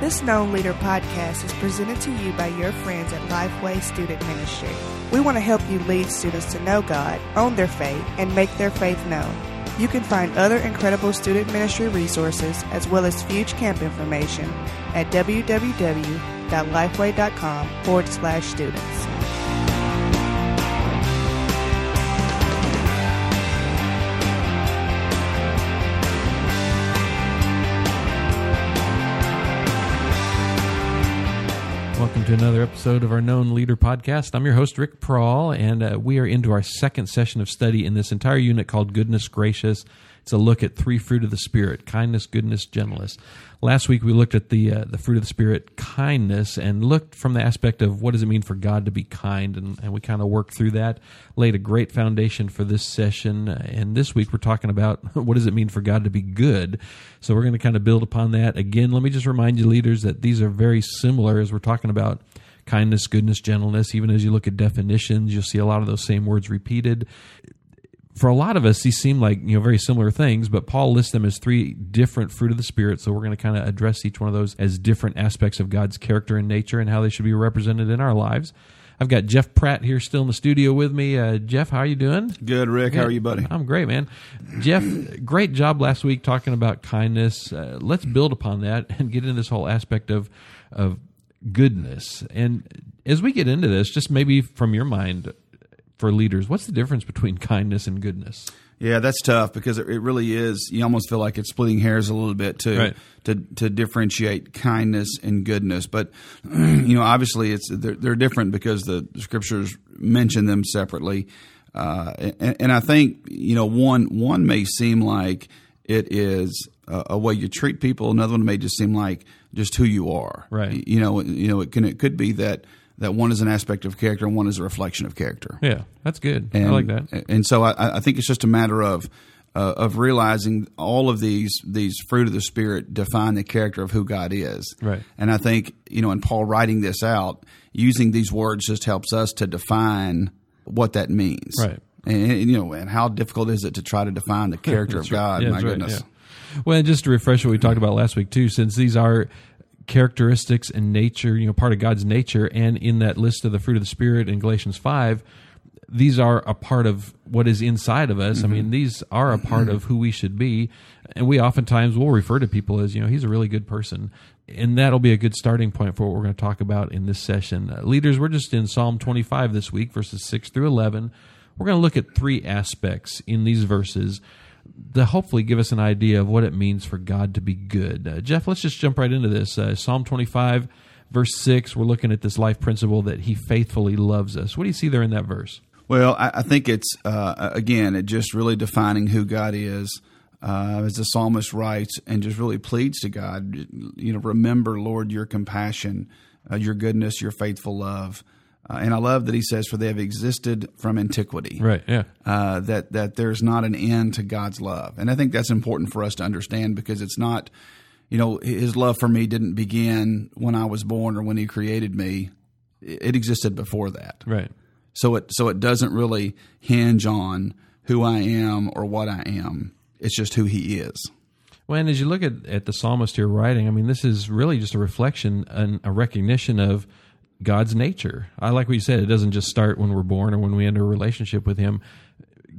This Known Leader podcast is presented to you by your friends at Lifeway Student Ministry. We want to help you lead students to know God, own their faith, and make their faith known. You can find other incredible student ministry resources as well as Fuge Camp information at www.lifeway.com forward slash students. Welcome to another episode of our Known Leader podcast. I'm your host, Rick Prawl, and uh, we are into our second session of study in this entire unit called Goodness Gracious. It's a look at three fruit of the Spirit kindness, goodness, gentleness. Last week we looked at the, uh, the fruit of the Spirit, kindness, and looked from the aspect of what does it mean for God to be kind, and, and we kind of worked through that, laid a great foundation for this session. And this week we're talking about what does it mean for God to be good. So we're going to kind of build upon that. Again, let me just remind you, leaders, that these are very similar as we're talking about kindness, goodness, gentleness. Even as you look at definitions, you'll see a lot of those same words repeated for a lot of us, these seem like you know very similar things, but Paul lists them as three different fruit of the spirit. So we're going to kind of address each one of those as different aspects of God's character and nature and how they should be represented in our lives. I've got Jeff Pratt here still in the studio with me. Uh, Jeff, how are you doing? Good, Rick. How are you, buddy? I'm great, man. Jeff, great job last week talking about kindness. Uh, let's build upon that and get into this whole aspect of of goodness. And as we get into this, just maybe from your mind, for leaders. What's the difference between kindness and goodness? Yeah, that's tough because it, really is. You almost feel like it's splitting hairs a little bit to right. to to differentiate kindness and goodness. But you know, obviously, it's they're, they're different because the scriptures mention them separately. Uh, and, and, I think you know one one may seem like it is a, a, way you treat people. Another one may just seem like just who you are. Right. You know. You know. It can. It could be that that one is an aspect of character and one is a reflection of character. Yeah, that's good. And, I like that. And so I, I think it's just a matter of uh, of realizing all of these these fruit of the spirit define the character of who God is. Right. And I think you know, in Paul writing this out, using these words just helps us to define what that means. Right. And, and you know, and how difficult is it to try to define the character of God? Yeah, My right, goodness. Yeah. Well, just to refresh what we talked about last week too, since these are characteristics and nature, you know, part of God's nature, and in that list of the fruit of the Spirit in Galatians five, these are a part of what is inside of us. Mm-hmm. I mean, these are a part of who we should be, and we oftentimes will refer to people as, you know, he's a really good person, and that'll be a good starting point for what we're going to talk about in this session. Uh, leaders, we're just in Psalm twenty five this week, verses six through eleven. We're going to look at three aspects in these verses to hopefully give us an idea of what it means for God to be good. Uh, Jeff, let's just jump right into this. Uh, Psalm 25, verse 6, we're looking at this life principle that He faithfully loves us. What do you see there in that verse? Well, I, I think it's, uh, again, it just really defining who God is. Uh, as the psalmist writes, and just really pleads to God, you know, remember, Lord, your compassion, uh, your goodness, your faithful love. Uh, and I love that he says, "For they have existed from antiquity." Right. Yeah. Uh, that that there's not an end to God's love, and I think that's important for us to understand because it's not, you know, His love for me didn't begin when I was born or when He created me. It existed before that. Right. So it so it doesn't really hinge on who I am or what I am. It's just who He is. Well, and as you look at, at the psalmist here writing, I mean, this is really just a reflection and a recognition of God's nature. I like what you said. It doesn't just start when we're born or when we enter a relationship with Him.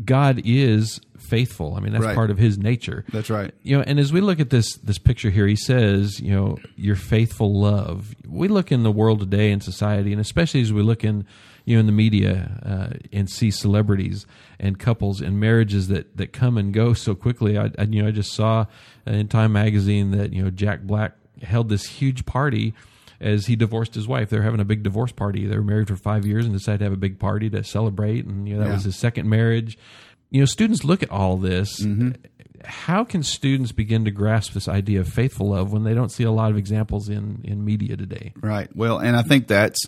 God is faithful. I mean, that's right. part of His nature. That's right. You know, and as we look at this this picture here, He says, you know, your faithful love. We look in the world today in society, and especially as we look in you know in the media uh, and see celebrities and couples and marriages that that come and go so quickly. I, I you know I just saw in Time magazine that you know Jack Black held this huge party as he divorced his wife. They were having a big divorce party. They were married for five years and decided to have a big party to celebrate. And you know that yeah. was his second marriage. You know, students look at all this. Mm-hmm. How can students begin to grasp this idea of faithful love when they don't see a lot of examples in in media today? Right. Well, and I think that's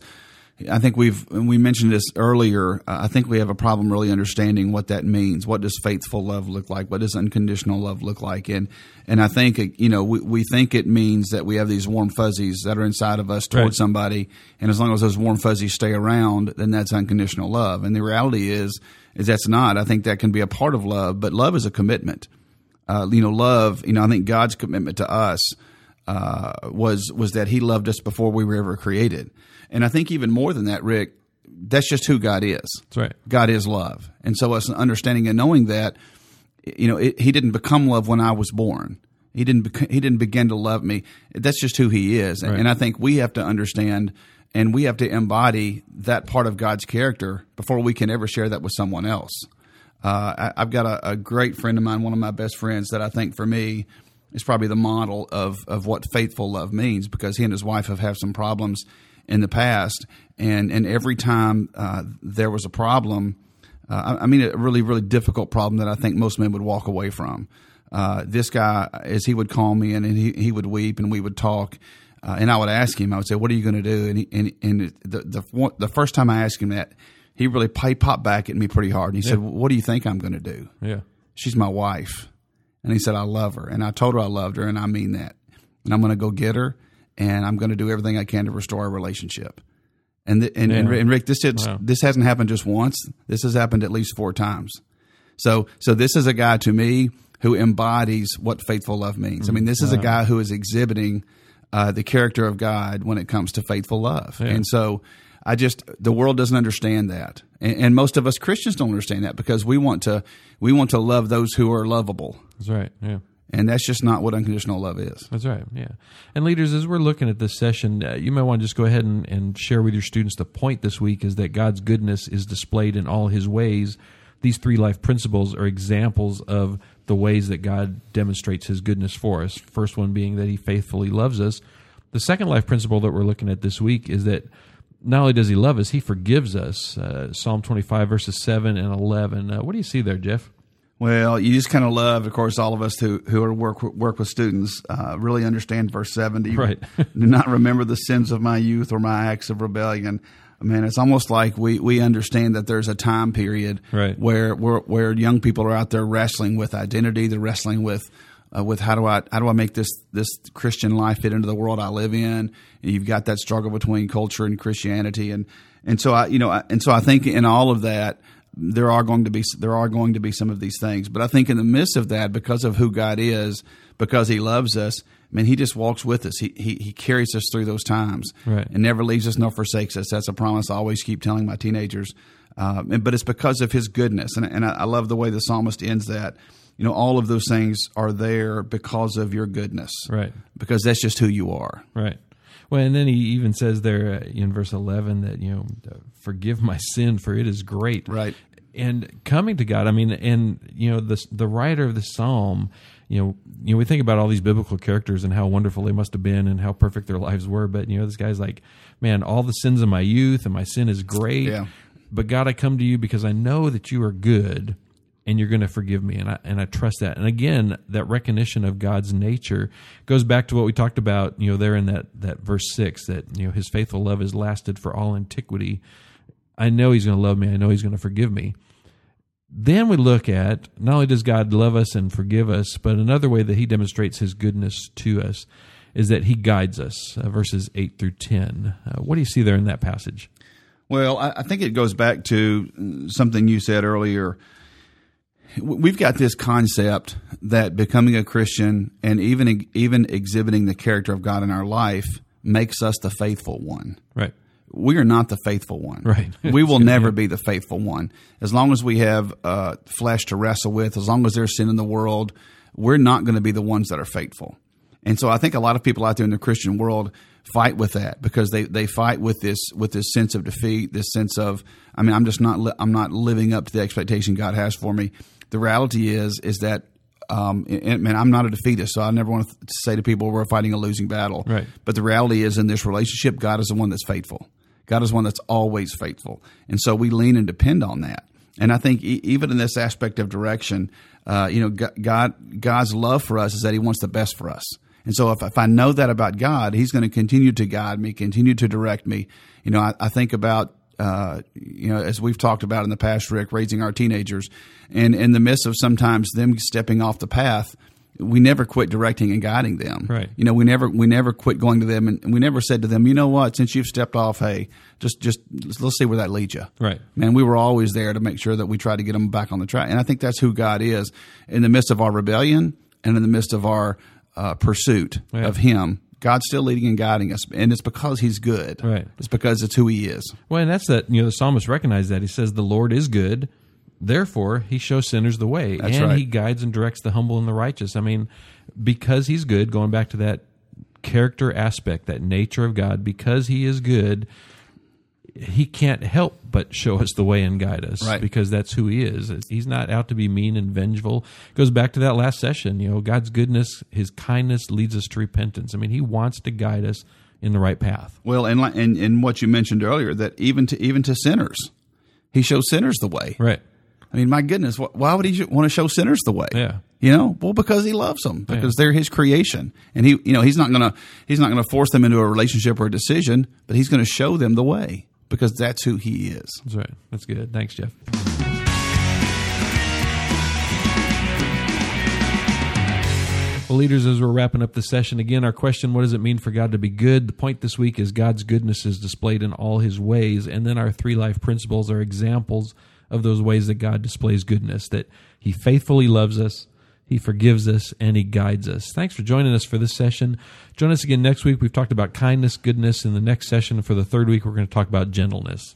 I think we've we mentioned this earlier. Uh, I think we have a problem really understanding what that means. What does faithful love look like? What does unconditional love look like? And and I think you know we, we think it means that we have these warm fuzzies that are inside of us towards right. somebody, and as long as those warm fuzzies stay around, then that's unconditional love. And the reality is is that's not. I think that can be a part of love, but love is a commitment. Uh, you know, love. You know, I think God's commitment to us uh, was was that He loved us before we were ever created. And I think even more than that, Rick, that's just who God is. That's right. God is love, and so us understanding and knowing that, you know, it, He didn't become love when I was born. He didn't. Bec- he didn't begin to love me. That's just who He is, Right. and I think we have to understand. And we have to embody that part of God's character before we can ever share that with someone else. Uh, I, I've got a, a great friend of mine, one of my best friends, that I think for me is probably the model of, of what faithful love means because he and his wife have had some problems in the past. And, and every time uh, there was a problem, uh, I, I mean, a really, really difficult problem that I think most men would walk away from. Uh, this guy, as he would call me and he, he would weep and we would talk. Uh, and I would ask him, I would say, "What are you going to do?" And he, and, and the the one- the first time I asked him that, he really he popped back at me pretty hard. And he said, "What do you think I'm going to do?" Yeah. She's my wife, and he said, "I love her," and I told her I loved her, and I mean that. And I'm going to go get her, and I'm going to do everything I can to restore our relationship. And th- and, and, Yeah. and Rick, this is, Wow. this hasn't happened just once. This has happened at least four times. So so this is a guy to me who embodies what faithful love means. I mean, this is a guy who is exhibiting uh, the character of God when it comes to faithful love. Yeah. And so I just the world doesn't understand that, and, and most of us Christians don't understand that because we want to we want to love those who are lovable, That's right. Yeah. and that's just not what unconditional love is. That's right. Yeah. And leaders, as we're looking at this session, uh, you might want to just go ahead and, and share with your students the point this week is that God's goodness is displayed in all his ways. These three life principles are examples of the ways that God demonstrates his goodness for us. First one being that he faithfully loves us. The second life principle that we're looking at this week is that not only does he love us, he forgives us. Uh, Psalm 25, verses 7 and 11. Uh, what do you see there, Jeff? Well, you just kind of love, of course, all of us who who are work work with students uh, really understand verse seventy. Right. Do not remember the sins of my youth or my acts of rebellion. I mean, it's almost like we, we understand that there's a time period Right. where, where where young people are out there wrestling with identity. They're wrestling with uh, with how do I how do I make this this Christian life fit into the world I live in? And you've got that struggle between culture and Christianity, and and so I you know I, and so I think in all of that there are going to be there are going to be some of these things, but I think in the midst of that, because of who God is, because He loves us, I mean, He just walks with us. He He, he carries us through those times, Right. and never leaves us nor forsakes us. That's a promise I always keep telling my teenagers. Um, and, but it's because of His goodness, and and I, I love the way the psalmist ends that. You know, all of those things are there because of your goodness, Right. Because that's just who you are. Right. Well, and then he even says there uh, in verse 11 that, you know, uh, forgive my sin for it is great. Right. And coming to God, I mean, and, you know, the, the writer of the psalm, you know, you know, we think about all these biblical characters and how wonderful they must have been and how perfect their lives were. But, you know, this guy's like, man, all the sins of my youth and my sin is great. Yeah. But God, I come to you because I know that you are good and you're going to forgive me and I and I trust that. And again, that recognition of God's nature goes back to what we talked about, you know, there in that that verse 6 that, you know, his faithful love has lasted for all antiquity. I know he's going to love me. I know he's going to forgive me. Then we look at not only does God love us and forgive us, but another way that he demonstrates his goodness to us is that he guides us, uh, verses 8 through 10. Uh, what do you see there in that passage? Well, I, I think it goes back to something you said earlier. We've got this concept that becoming a Christian and even even exhibiting the character of God in our life makes us the faithful one. Right. We are not the faithful one. Right. we will never be the faithful one. As long as we have uh, flesh to wrestle with, as long as there's sin in the world, we're not going to be the ones that are faithful. And so I think a lot of people out there in the Christian world fight with that because they, they fight with this with this sense of defeat, this sense of I mean I'm just not li- I'm not living up to the expectation God has for me. The reality is is that um, and, man, I'm not a defeatist, so I never want to say to people we're fighting a losing battle. Right. But the reality is, in this relationship, God is the one that's faithful. God is one that's always faithful, and so we lean and depend on that. And I think e- even in this aspect of direction, uh, you know, God God's love for us is that He wants the best for us. And so if, if I know that about God, He's going to continue to guide me, continue to direct me. You know, I, I think about uh, you know, as we've talked about in the past, Rick, raising our teenagers, and in the midst of sometimes them stepping off the path, we never quit directing and guiding them. Right. You know, we never we never quit going to them, and we never said to them, you know what, since you've stepped off, hey, just just let's see where that leads you. Right. Man, we were always there to make sure that we try to get them back on the track, and I think that's who God is in the midst of our rebellion and in the midst of our uh, pursuit Yeah. of Him, God's still leading and guiding us, and it's because He's good. Right. It's because it's who He is. Well, and that's that. You know, the psalmist recognized that. He says, "The Lord is good, therefore He shows sinners the way, That's and right. He guides and directs the humble and the righteous." I mean, because He's good. Going back to that character aspect, that nature of God, because He is good, He can't help but show us the way and guide us, Right. because that's who He is. He's not out to be mean and vengeful. goes back to that last session. You know, God's goodness, His kindness leads us to repentance. I mean, He wants to guide us in the right path. Well, and and and what you mentioned earlier that even to even to sinners, He shows sinners the way. Right. I mean, my goodness, wh- why would He want to show sinners the way? Yeah. You know, well, because he loves them, because they're his creation, and he, you know, he's not gonna, he's not gonna force them into a relationship or a decision, but he's gonna show them the way because that's who he is. That's right. That's good. Thanks, Jeff. Well, leaders, as we're wrapping up the session, again, our question what does it mean for God to be good? The point this week is God's goodness is displayed in all his ways. And then our three life principles are examples of those ways that God displays goodness, that he faithfully loves us, he forgives us, and he guides us. Thanks for joining us for this session. Join us again next week. We've talked about kindness, goodness. In the next session for the third week, we're going to talk about gentleness.